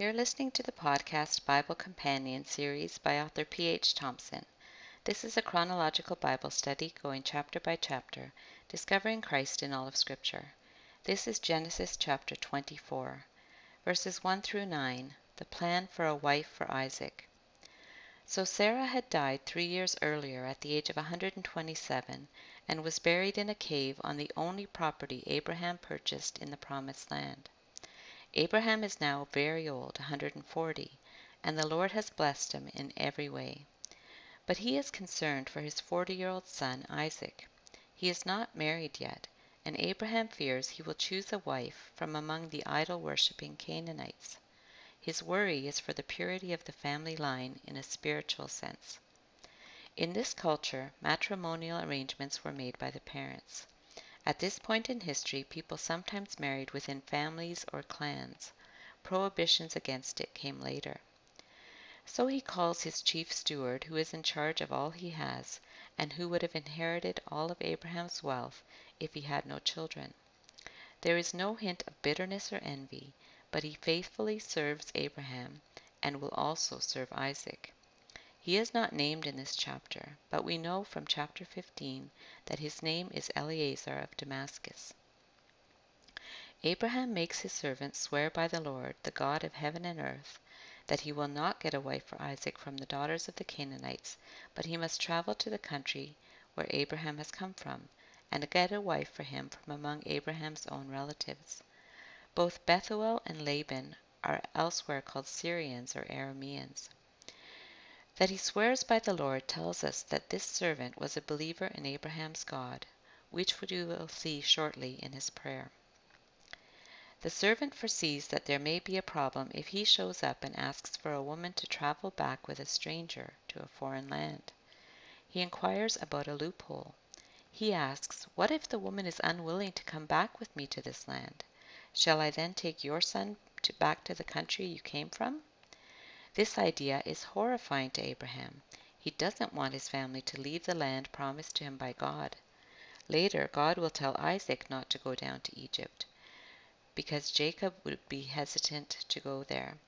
You're listening to the podcast Bible Companion series by author P.H. Thompson. This is a chronological Bible study going chapter by chapter, discovering Christ in all of Scripture. This is Genesis chapter 24, verses 1 through 9, the plan for a wife for Isaac. So Sarah had died three years earlier at the age of 127 and was buried in a cave on the only property Abraham purchased in the Promised Land. Abraham is now very old, a 140, and the Lord has blessed him in every way. But he is concerned for his 40 year old son Isaac. He is not married yet, and Abraham fears he will choose a wife from among the idol worshipping Canaanites. His worry is for the purity of the family line in a spiritual sense. In this culture, matrimonial arrangements were made by the parents. At this point in history people sometimes married within families or clans. Prohibitions against it came later. So he calls his chief steward, who is in charge of all he has, and who would have inherited all of Abraham's wealth if he had no children. There is no hint of bitterness or envy, but he faithfully serves Abraham and will also serve Isaac. He is not named in this chapter, but we know from chapter 15 that his name is Eleazar of Damascus. Abraham makes his servant swear by the Lord, the God of heaven and earth, that he will not get a wife for Isaac from the daughters of the Canaanites, but he must travel to the country where Abraham has come from, and get a wife for him from among Abraham's own relatives. Both Bethuel and Laban are elsewhere called Syrians or Arameans. That he swears by the Lord tells us that this servant was a believer in Abraham's God, which we will see shortly in his prayer. The servant foresees that there may be a problem if he shows up and asks for a woman to travel back with a stranger to a foreign land. He inquires about a loophole. He asks, What if the woman is unwilling to come back with me to this land? Shall I then take your son to back to the country you came from? This idea is horrifying to Abraham. He doesn't want his family to leave the land promised to him by God. Later, God will tell Isaac not to go down to Egypt because Jacob would be hesitant to go there.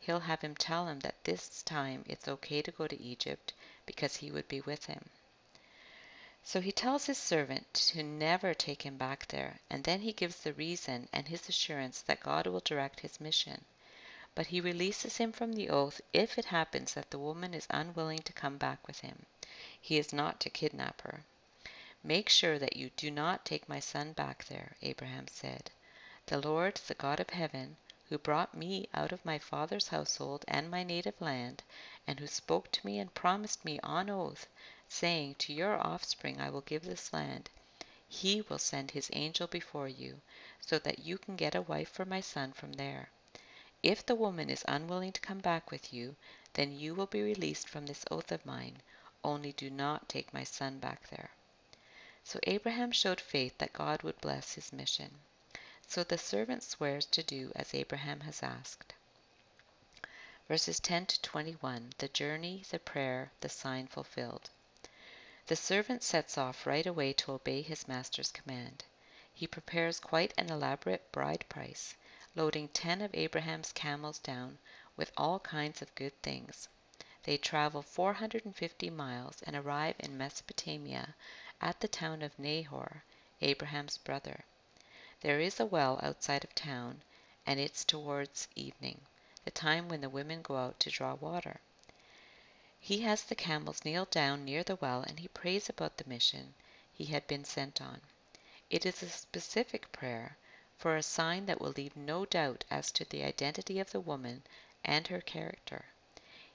He'll have him tell him that this time it's okay to go to Egypt because he would be with him. So he tells his servant to never take him back there, and then he gives the reason and his assurance that God will direct his mission but he releases him from the oath if it happens that the woman is unwilling to come back with him. He is not to kidnap her. Make sure that you do not take my son back there, Abraham said. The Lord, the God of heaven, who brought me out of my father's household and my native land, and who spoke to me and promised me on oath, saying, To your offspring I will give this land, he will send his angel before you, so that you can get a wife for my son from there. If the woman is unwilling to come back with you, then you will be released from this oath of mine, only do not take my son back there. So Abraham showed faith that God would bless his mission. So the servant swears to do as Abraham has asked. Verses 10 to 21 The journey, the prayer, the sign fulfilled. The servant sets off right away to obey his master's command. He prepares quite an elaborate bride price loading ten of Abraham's camels down with all kinds of good things. They travel 450 miles and arrive in Mesopotamia at the town of Nahor, Abraham's brother. There is a well outside of town, and it's towards evening, the time when the women go out to draw water. He has the camels kneel down near the well and he prays about the mission he had been sent on. It is a specific prayer for a sign that will leave no doubt as to the identity of the woman and her character.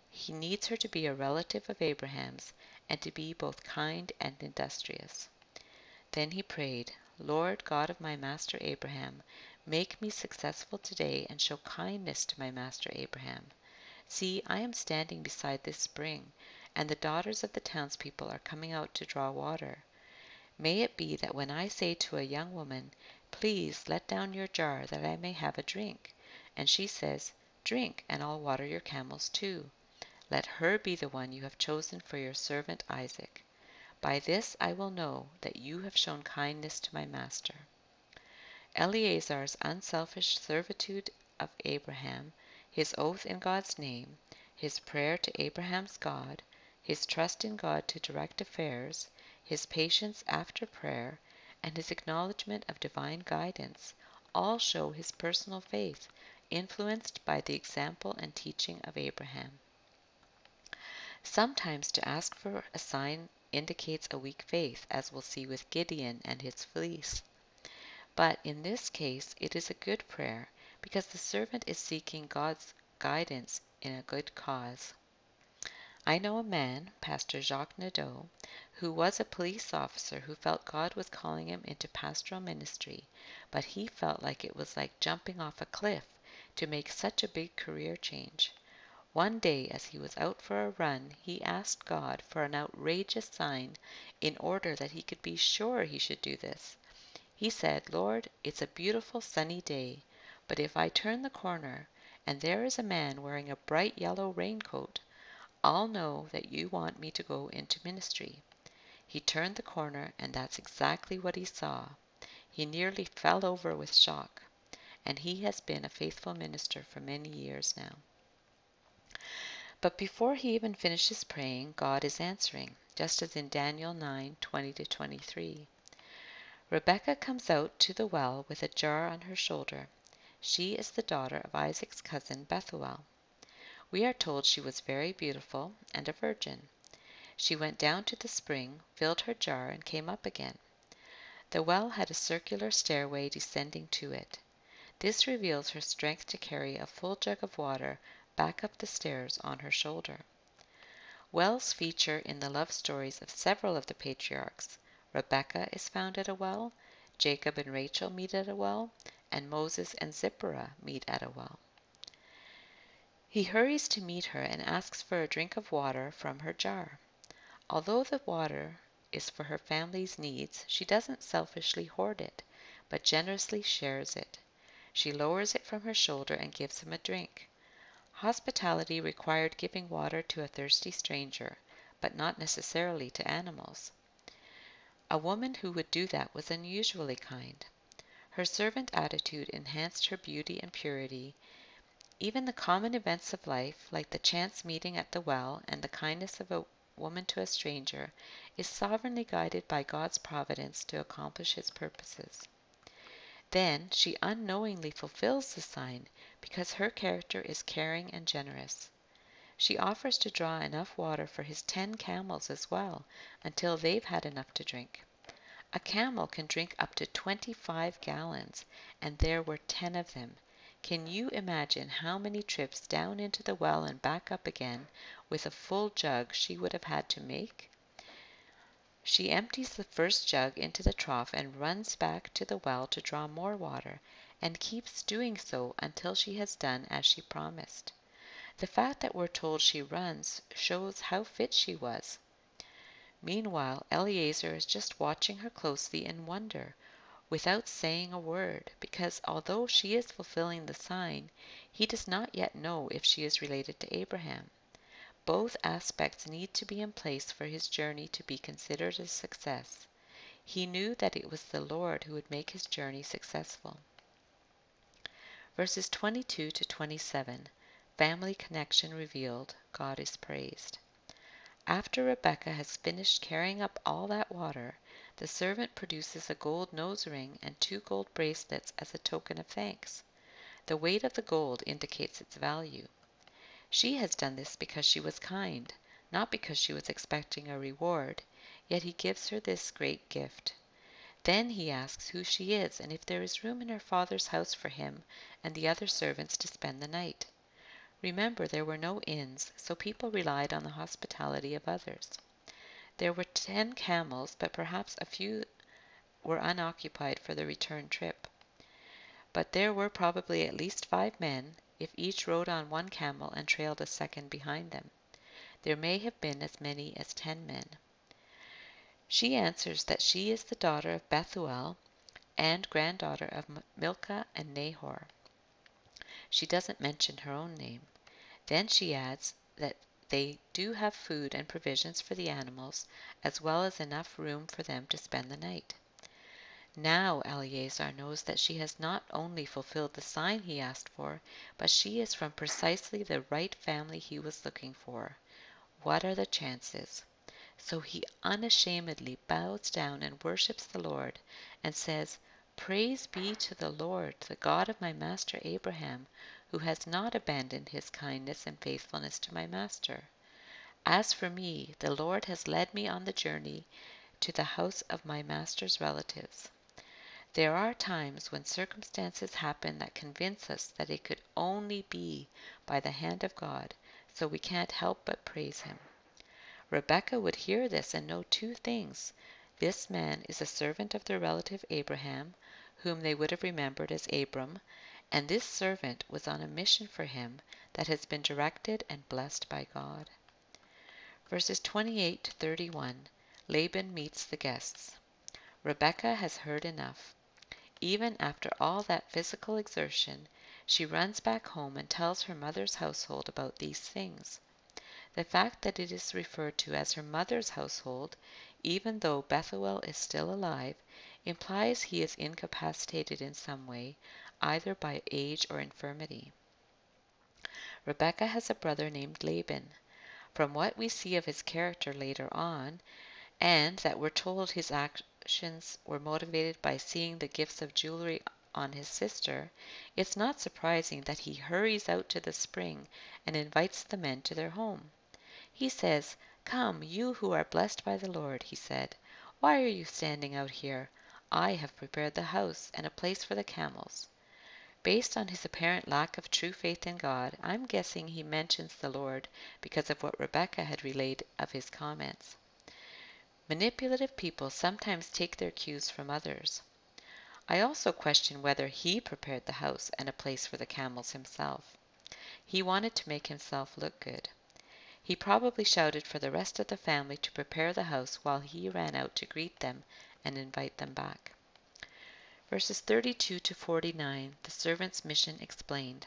He needs her to be a relative of Abraham's and to be both kind and industrious. Then he prayed, Lord God of my master Abraham, make me successful today and show kindness to my master Abraham. See, I am standing beside this spring, and the daughters of the townspeople are coming out to draw water. May it be that when I say to a young woman, Please let down your jar that I may have a drink. And she says, Drink, and I'll water your camels too. Let her be the one you have chosen for your servant Isaac. By this I will know that you have shown kindness to my master. Eleazar's unselfish servitude of Abraham, his oath in God's name, his prayer to Abraham's God, his trust in God to direct affairs, his patience after prayer, and his acknowledgment of divine guidance all show his personal faith, influenced by the example and teaching of Abraham. Sometimes to ask for a sign indicates a weak faith, as we'll see with Gideon and his fleece. But in this case it is a good prayer, because the servant is seeking God's guidance in a good cause. I know a man, Pastor Jacques Nadeau, who was a police officer who felt God was calling him into pastoral ministry, but he felt like it was like jumping off a cliff to make such a big career change. One day, as he was out for a run, he asked God for an outrageous sign in order that he could be sure he should do this. He said, Lord, it's a beautiful sunny day, but if I turn the corner and there is a man wearing a bright yellow raincoat, I'll know that you want me to go into ministry. He turned the corner, and that's exactly what he saw. He nearly fell over with shock, and he has been a faithful minister for many years now. But before he even finishes praying, God is answering, just as in Daniel 9 20 23. Rebekah comes out to the well with a jar on her shoulder. She is the daughter of Isaac's cousin Bethuel. We are told she was very beautiful and a virgin. She went down to the spring, filled her jar, and came up again. The well had a circular stairway descending to it. This reveals her strength to carry a full jug of water back up the stairs on her shoulder. Wells feature in the love stories of several of the patriarchs. Rebekah is found at a well, Jacob and Rachel meet at a well, and Moses and Zipporah meet at a well. He hurries to meet her and asks for a drink of water from her jar. Although the water is for her family's needs, she doesn't selfishly hoard it, but generously shares it. She lowers it from her shoulder and gives him a drink. Hospitality required giving water to a thirsty stranger, but not necessarily to animals. A woman who would do that was unusually kind. Her servant attitude enhanced her beauty and purity, even the common events of life, like the chance meeting at the well and the kindness of a woman to a stranger, is sovereignly guided by God's providence to accomplish his purposes. Then she unknowingly fulfills the sign because her character is caring and generous. She offers to draw enough water for his ten camels as well, until they've had enough to drink. A camel can drink up to twenty five gallons, and there were ten of them, can you imagine how many trips down into the well and back up again with a full jug she would have had to make? She empties the first jug into the trough and runs back to the well to draw more water, and keeps doing so until she has done as she promised. The fact that we're told she runs shows how fit she was. Meanwhile, Eliezer is just watching her closely in wonder without saying a word, because although she is fulfilling the sign, he does not yet know if she is related to Abraham. Both aspects need to be in place for his journey to be considered a success. He knew that it was the Lord who would make his journey successful. Verses 22 to 27 Family connection revealed, God is praised. After Rebekah has finished carrying up all that water, the servant produces a gold nose ring and two gold bracelets as a token of thanks. The weight of the gold indicates its value. She has done this because she was kind, not because she was expecting a reward, yet he gives her this great gift. Then he asks who she is and if there is room in her father's house for him and the other servants to spend the night. Remember, there were no inns, so people relied on the hospitality of others. There were ten camels, but perhaps a few were unoccupied for the return trip. But there were probably at least five men, if each rode on one camel and trailed a second behind them. There may have been as many as ten men. She answers that she is the daughter of Bethuel and granddaughter of Milcah and Nahor. She doesn't mention her own name. Then she adds that they do have food and provisions for the animals, as well as enough room for them to spend the night. Now Eleazar knows that she has not only fulfilled the sign he asked for, but she is from precisely the right family he was looking for. What are the chances? So he unashamedly bows down and worships the Lord, and says, Praise be to the Lord, the God of my master Abraham, who has not abandoned his kindness and faithfulness to my master. As for me, the Lord has led me on the journey to the house of my master's relatives. There are times when circumstances happen that convince us that it could only be by the hand of God, so we can't help but praise Him. Rebekah would hear this and know two things. This man is a servant of their relative Abraham, whom they would have remembered as Abram, and this servant was on a mission for him that has been directed and blessed by God. Verses 28 to 31 Laban meets the guests. Rebekah has heard enough. Even after all that physical exertion, she runs back home and tells her mother's household about these things. The fact that it is referred to as her mother's household, even though Bethuel is still alive, implies he is incapacitated in some way, either by age or infirmity. Rebekah has a brother named Laban. From what we see of his character later on, and that we're told his actions were motivated by seeing the gifts of jewelry on his sister, it's not surprising that he hurries out to the spring and invites the men to their home. He says, Come, you who are blessed by the Lord, he said. Why are you standing out here? I have prepared the house and a place for the camels. Based on his apparent lack of true faith in God, I'm guessing he mentions the Lord because of what Rebekah had relayed of his comments. Manipulative people sometimes take their cues from others. I also question whether he prepared the house and a place for the camels himself. He wanted to make himself look good. He probably shouted for the rest of the family to prepare the house while he ran out to greet them and invite them back. Verses 32 to 49, the servant's mission explained.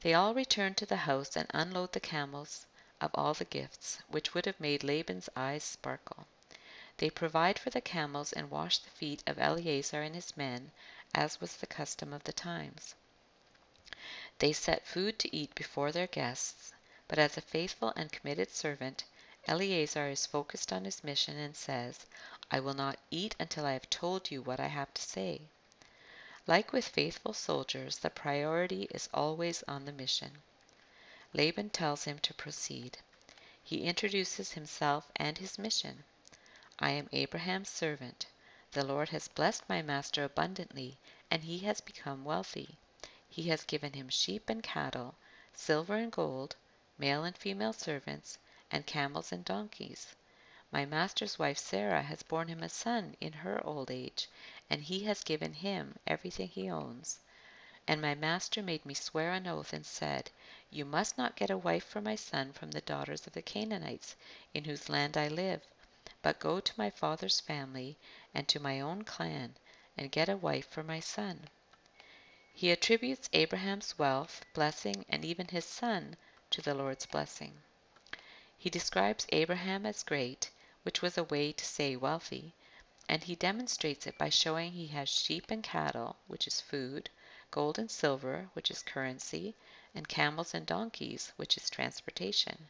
They all return to the house and unload the camels of all the gifts, which would have made Laban's eyes sparkle. They provide for the camels and wash the feet of Eleazar and his men, as was the custom of the times. They set food to eat before their guests, but as a faithful and committed servant, Eleazar is focused on his mission and says, I will not eat until I have told you what I have to say. Like with faithful soldiers, the priority is always on the mission. Laban tells him to proceed. He introduces himself and his mission. I am Abraham's servant. The Lord has blessed my master abundantly, and he has become wealthy. He has given him sheep and cattle, silver and gold, male and female servants, and camels and donkeys. My master's wife Sarah has borne him a son in her old age, and he has given him everything he owns. And my master made me swear an oath and said, You must not get a wife for my son from the daughters of the Canaanites, in whose land I live but go to my father's family and to my own clan, and get a wife for my son. He attributes Abraham's wealth, blessing, and even his son to the Lord's blessing. He describes Abraham as great, which was a way to say wealthy, and he demonstrates it by showing he has sheep and cattle, which is food, gold and silver, which is currency, and camels and donkeys, which is transportation.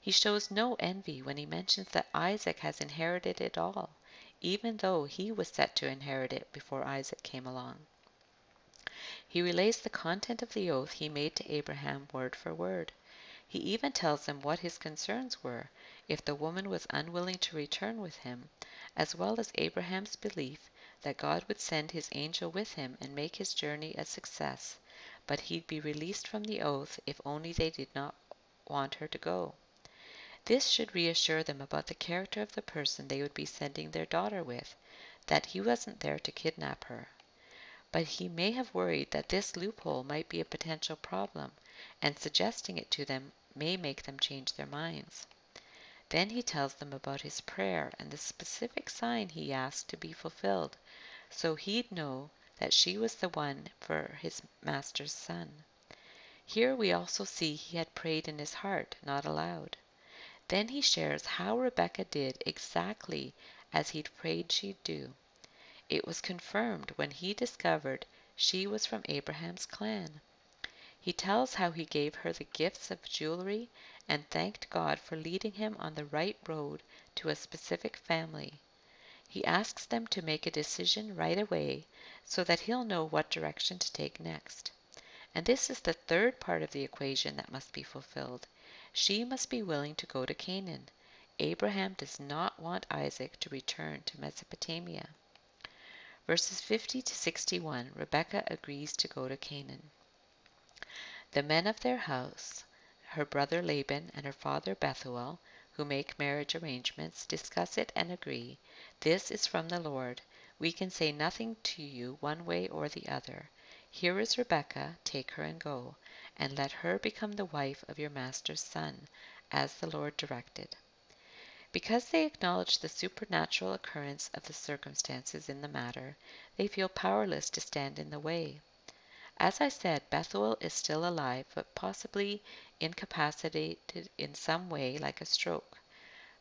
He shows no envy when he mentions that Isaac has inherited it all, even though he was set to inherit it before Isaac came along. He relays the content of the oath he made to Abraham word for word. He even tells him what his concerns were if the woman was unwilling to return with him, as well as Abraham's belief that God would send his angel with him and make his journey a success, but he'd be released from the oath if only they did not want her to go. This should reassure them about the character of the person they would be sending their daughter with, that he wasn't there to kidnap her. But he may have worried that this loophole might be a potential problem, and suggesting it to them may make them change their minds. Then he tells them about his prayer and the specific sign he asked to be fulfilled, so he'd know that she was the one for his master's son. Here we also see he had prayed in his heart, not aloud. Then he shares how Rebekah did exactly as he'd prayed she'd do. it was confirmed when he discovered she was from Abraham's clan. He tells how he gave her the gifts of jewelry and thanked God for leading him on the right road to a specific family. He asks them to make a decision right away so that he'll know what direction to take next. And this is the third part of the equation that must be fulfilled. She must be willing to go to Canaan. Abraham does not want Isaac to return to Mesopotamia. Verses 50 to 61 Rebekah agrees to go to Canaan. The men of their house, her brother Laban and her father Bethuel, who make marriage arrangements, discuss it and agree, This is from the Lord. We can say nothing to you one way or the other. Here is Rebekah, take her and go, and let her become the wife of your master's son, as the Lord directed. Because they acknowledge the supernatural occurrence of the circumstances in the matter, they feel powerless to stand in the way. As I said, Bethuel is still alive, but possibly incapacitated in some way like a stroke.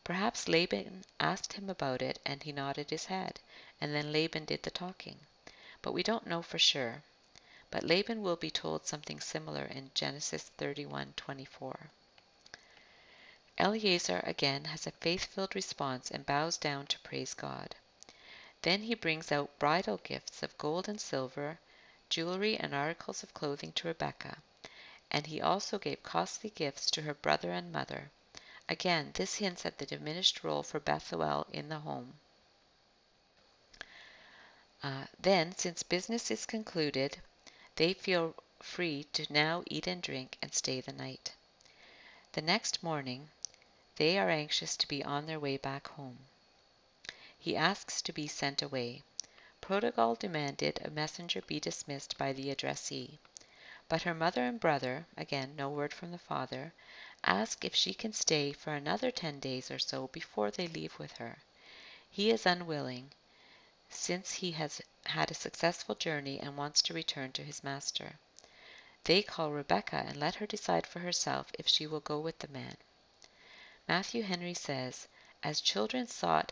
Perhaps Laban asked him about it and he nodded his head, and then Laban did the talking. But we don't know for sure. But Laban will be told something similar in Genesis 31:24. Eleazar again has a faith-filled response and bows down to praise God. Then he brings out bridal gifts of gold and silver, jewelry and articles of clothing to Rebekah, and he also gave costly gifts to her brother and mother. Again, this hints at the diminished role for Bethuel in the home. Uh, then, since business is concluded, they feel free to now eat and drink and stay the night. The next morning, they are anxious to be on their way back home. He asks to be sent away. Protocol demanded a messenger be dismissed by the addressee. But her mother and brother, again no word from the father, ask if she can stay for another ten days or so before they leave with her. He is unwilling, since he has had a successful journey and wants to return to his master. They call Rebekah and let her decide for herself if she will go with the man. Matthew Henry says, As children sought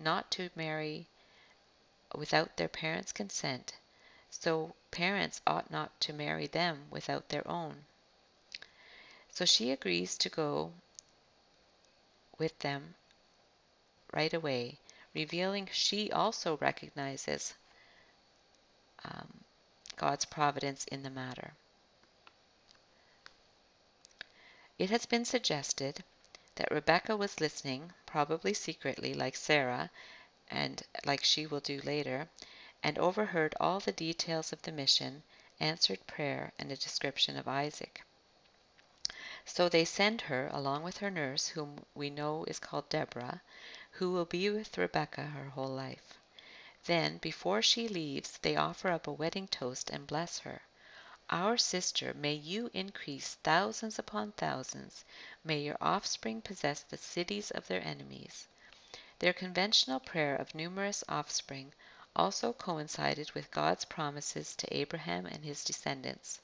not to marry without their parents' consent, so parents ought not to marry them without their own. So she agrees to go with them right away, revealing she also recognizes um, God's providence in the matter. It has been suggested that Rebekah was listening, probably secretly, like Sarah, and like she will do later, and overheard all the details of the mission, answered prayer, and a description of Isaac. So they send her, along with her nurse, whom we know is called Deborah, who will be with Rebekah her whole life. Then, before she leaves, they offer up a wedding toast and bless her. Our sister, may you increase thousands upon thousands. May your offspring possess the cities of their enemies. Their conventional prayer of numerous offspring also coincided with God's promises to Abraham and his descendants.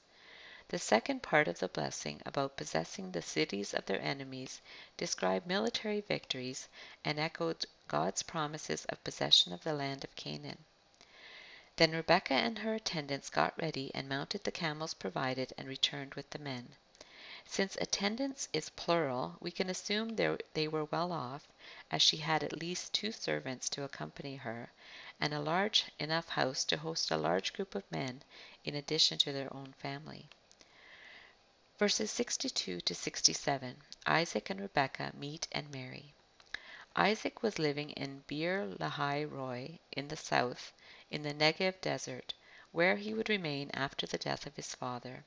The second part of the blessing about possessing the cities of their enemies described military victories and echoed God's promises of possession of the land of Canaan. Then Rebekah and her attendants got ready and mounted the camels provided and returned with the men. Since attendance is plural, we can assume they were well off, as she had at least two servants to accompany her, and a large enough house to host a large group of men in addition to their own family. Verses 62 to 67 Isaac and Rebekah meet and marry. Isaac was living in Beer Lahai Roi in the south, in the Negev desert, where he would remain after the death of his father.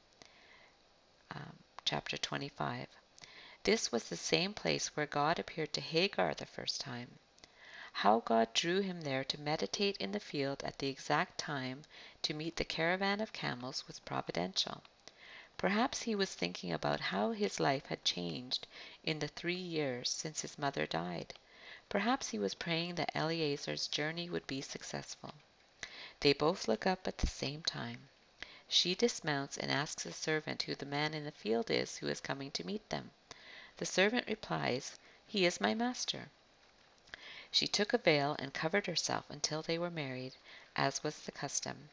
Um, chapter 25. This was the same place where God appeared to Hagar the first time. How God drew him there to meditate in the field at the exact time to meet the caravan of camels was providential. Perhaps he was thinking about how his life had changed in the three years since his mother died. Perhaps he was praying that Eliezer's journey would be successful. They both look up at the same time. She dismounts and asks the servant who the man in the field is who is coming to meet them. The servant replies, He is my master. She took a veil and covered herself until they were married, as was the custom.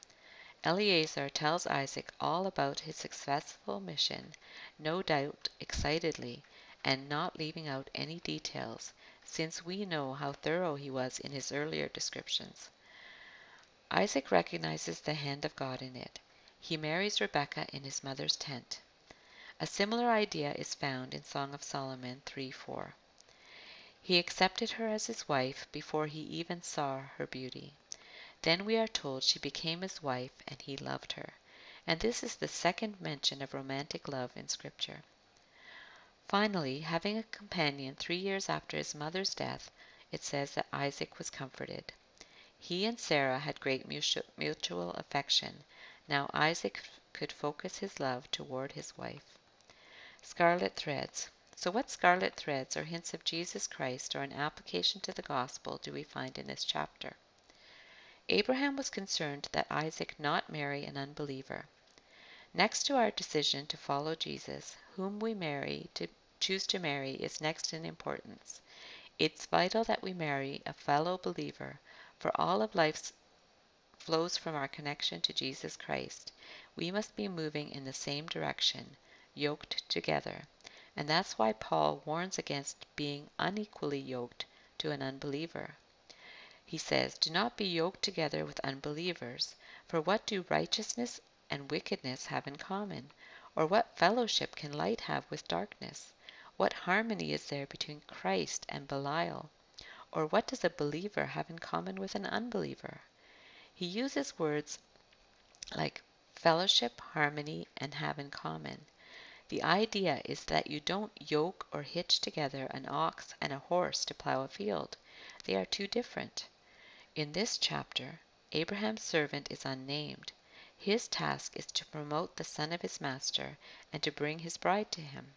Eleazar tells Isaac all about his successful mission, no doubt excitedly, and not leaving out any details, since we know how thorough he was in his earlier descriptions. Isaac recognizes the hand of God in it. He marries Rebekah in his mother's tent. A similar idea is found in Song of Solomon 3:4. He accepted her as his wife before he even saw her beauty. Then we are told she became his wife and he loved her. And this is the second mention of romantic love in Scripture. Finally, having a companion three years after his mother's death, it says that Isaac was comforted. He and Sarah had great mutual affection. Now Isaac could focus his love toward his wife. Scarlet threads. So, what scarlet threads or hints of Jesus Christ or an application to the gospel do we find in this chapter? Abraham was concerned that Isaac not marry an unbeliever. Next to our decision to follow Jesus, whom we marry to choose to marry is next in importance. It's vital that we marry a fellow believer, for all of life flows from our connection to Jesus Christ. We must be moving in the same direction, yoked together. And that's why Paul warns against being unequally yoked to an unbeliever. He says, Do not be yoked together with unbelievers, for what do righteousness and wickedness have in common? Or what fellowship can light have with darkness? What harmony is there between Christ and Belial? Or what does a believer have in common with an unbeliever? He uses words like fellowship, harmony, and have in common. The idea is that you don't yoke or hitch together an ox and a horse to plow a field. They are too different. In this chapter, Abraham's servant is unnamed. His task is to promote the son of his master and to bring his bride to him.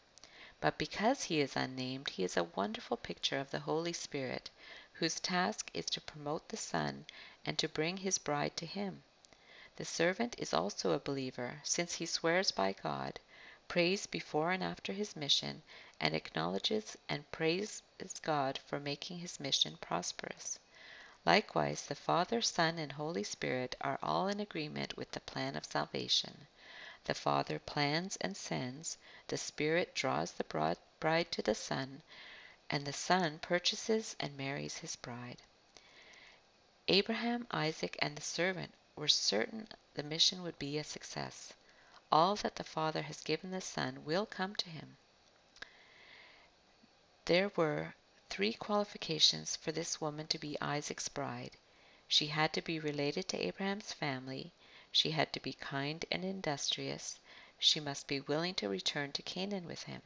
But because he is unnamed, he is a wonderful picture of the Holy Spirit, whose task is to promote the Son and to bring his bride to him. The servant is also a believer, since he swears by God prays before and after his mission, and acknowledges and praises God for making his mission prosperous. Likewise, the Father, Son, and Holy Spirit are all in agreement with the plan of salvation. The Father plans and sends, the Spirit draws the bride to the Son, and the Son purchases and marries his bride. Abraham, Isaac, and the servant were certain the mission would be a success all that the Father has given the Son will come to him. There were three qualifications for this woman to be Isaac's bride. She had to be related to Abraham's family, she had to be kind and industrious, she must be willing to return to Canaan with him.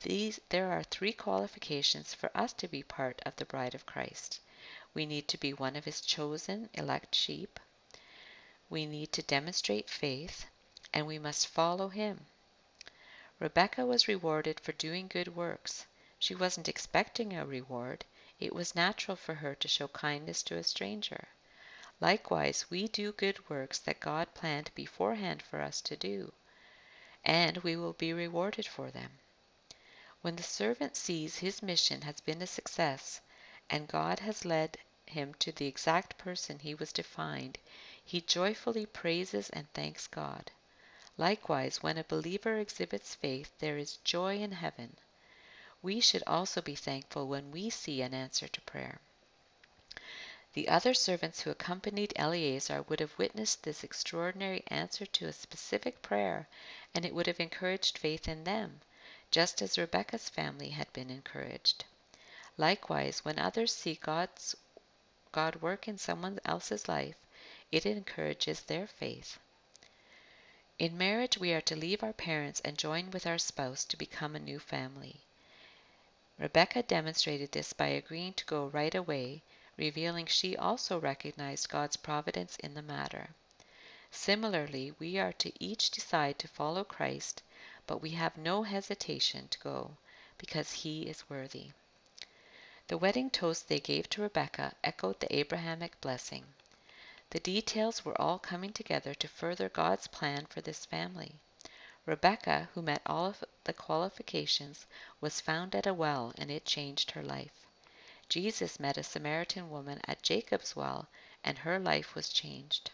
These, there are three qualifications for us to be part of the bride of Christ. We need to be one of his chosen, elect sheep. We need to demonstrate faith and we must follow him. Rebekah was rewarded for doing good works. She wasn't expecting a reward. It was natural for her to show kindness to a stranger. Likewise, we do good works that God planned beforehand for us to do, and we will be rewarded for them. When the servant sees his mission has been a success, and God has led him to the exact person he was to find, he joyfully praises and thanks God. Likewise, when a believer exhibits faith, there is joy in heaven. We should also be thankful when we see an answer to prayer. The other servants who accompanied Eleazar would have witnessed this extraordinary answer to a specific prayer, and it would have encouraged faith in them, just as Rebekah's family had been encouraged. Likewise, when others see God's God work in someone else's life, it encourages their faith. In marriage we are to leave our parents and join with our spouse to become a new family. Rebekah demonstrated this by agreeing to go right away, revealing she also recognized God's providence in the matter. Similarly, we are to each decide to follow Christ, but we have no hesitation to go because he is worthy. The wedding toast they gave to Rebekah echoed the Abrahamic blessing. The details were all coming together to further God's plan for this family. Rebekah, who met all the qualifications, was found at a well, and it changed her life. Jesus met a Samaritan woman at Jacob's well, and her life was changed.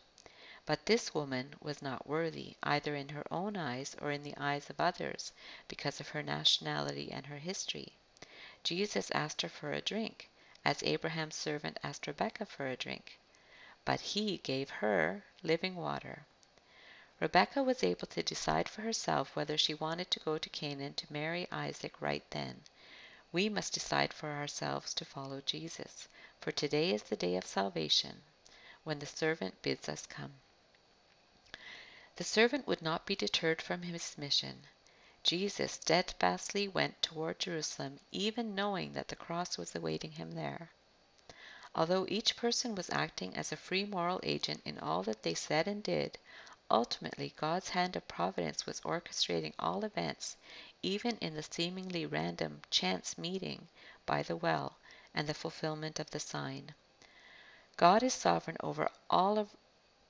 But this woman was not worthy, either in her own eyes or in the eyes of others, because of her nationality and her history. Jesus asked her for a drink, as Abraham's servant asked Rebekah for a drink. But he gave her living water. Rebekah was able to decide for herself whether she wanted to go to Canaan to marry Isaac right then. We must decide for ourselves to follow Jesus, for today is the day of salvation, when the servant bids us come. The servant would not be deterred from his mission. Jesus steadfastly went toward Jerusalem, even knowing that the cross was awaiting him there. Although each person was acting as a free moral agent in all that they said and did, ultimately God's hand of providence was orchestrating all events, even in the seemingly random chance meeting by the well and the fulfillment of the sign. God is sovereign over all of,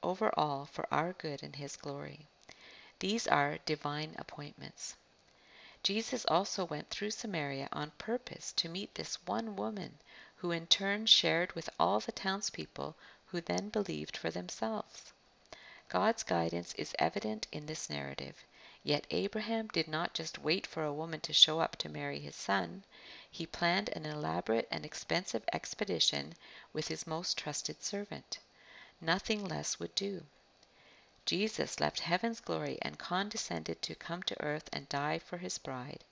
over all for our good and his glory. These are divine appointments. Jesus also went through Samaria on purpose to meet this one woman, who in turn shared with all the townspeople who then believed for themselves. God's guidance is evident in this narrative. Yet Abraham did not just wait for a woman to show up to marry his son. He planned an elaborate and expensive expedition with his most trusted servant. Nothing less would do. Jesus left heaven's glory and condescended to come to earth and die for his bride.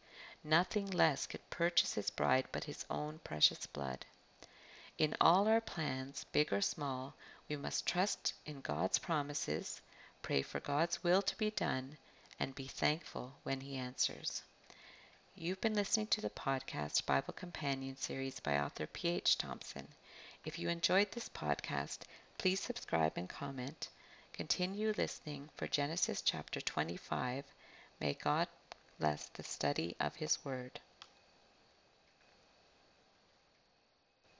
Nothing less could purchase his bride but his own precious blood. In all our plans, big or small, we must trust in God's promises, pray for God's will to be done, and be thankful when He answers. You've been listening to the podcast Bible Companion series by author P.H. Thompson. If you enjoyed this podcast, please subscribe and comment. Continue listening for Genesis chapter 25. May God bless the study of His Word.